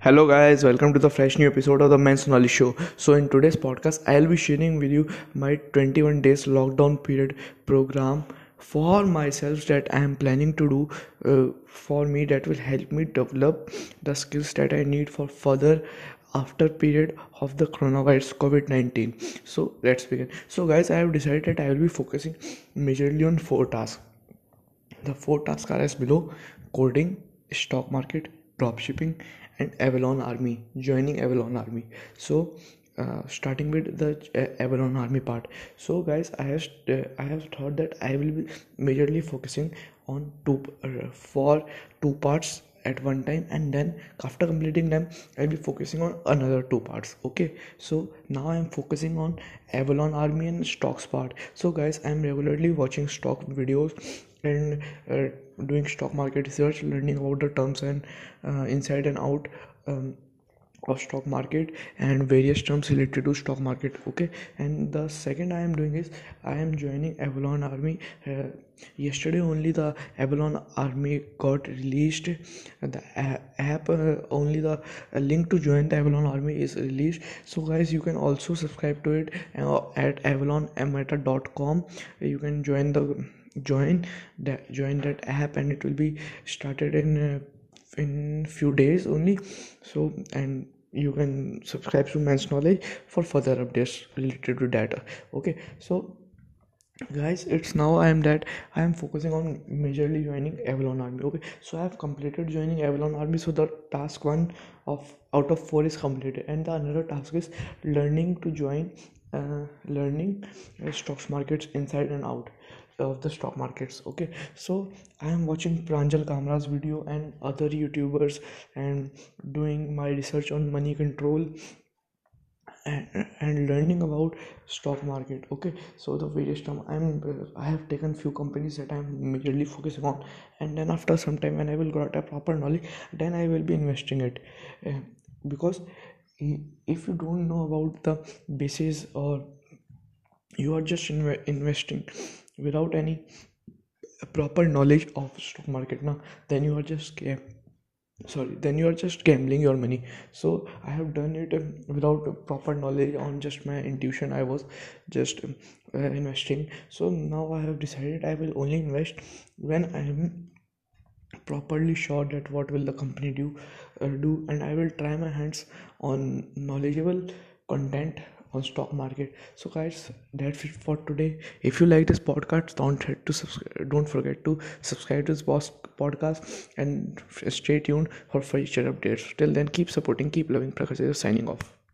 Hello, guys, welcome to the fresh new episode of the Men's Knowledge Show. So, in today's podcast, I'll be sharing with you my 21 days lockdown period program for myself that I am planning to do uh, for me that will help me develop the skills that I need for further after period of the coronavirus covid-19 so let's begin. So guys i have decided that i will be focusing majorly on four tasks. The four tasks are as below coding stock market dropshipping and avalon army joining avalon army. So uh, starting with the uh, avalon army part. So guys i have uh, i have thought that i will be majorly focusing on two uh, for two parts at one time and then after completing them i'll be focusing on another two parts okay? So now i'm focusing on avalon army and stocks part. So guys i'm regularly watching stock videos and uh, doing stock market research learning about the terms and uh, inside and out um, of stock market and various terms related to stock market okay? And the second i am doing is i am joining avalon army. Uh, yesterday only the avalon army got released. The app uh, only the link to join the avalon army is released. So guys you can also subscribe to it uh, at avalonmeta.com you can join the join that join that app and it will be started in uh, in few days only. So and you can subscribe to men's knowledge for further updates related to data. Okay. So guys it's now i am that i am focusing on majorly joining avalon army. Okay. So i have completed joining avalon army. So the task one of out of four is completed. And the another task is learning to join uh, learning uh, stocks markets inside and out of the stock markets okay? So i am watching pranjal kamra's video and other youtubers and doing my research on money control and, and learning about stock market okay? So the various term i'm i have taken few companies that i'm majorly focusing on and then after some time when i will got a proper knowledge then i will be investing it. Uh, because if you don't know about the basis or you are just inv- investing without any proper knowledge of stock market now then you are just sorry then you are just gambling your money. So i have done it um, without proper knowledge on just my intuition. I was just um, uh, investing. So now i have decided i will only invest when i am properly sure that what will the company do uh, do. And i will try my hands on knowledgeable content on stock market. So guys that's it for today. If you like this podcast don't hit to subscribe don't forget to subscribe to this podcast and stay tuned for future updates. Till then keep supporting keep loving prakash is signing off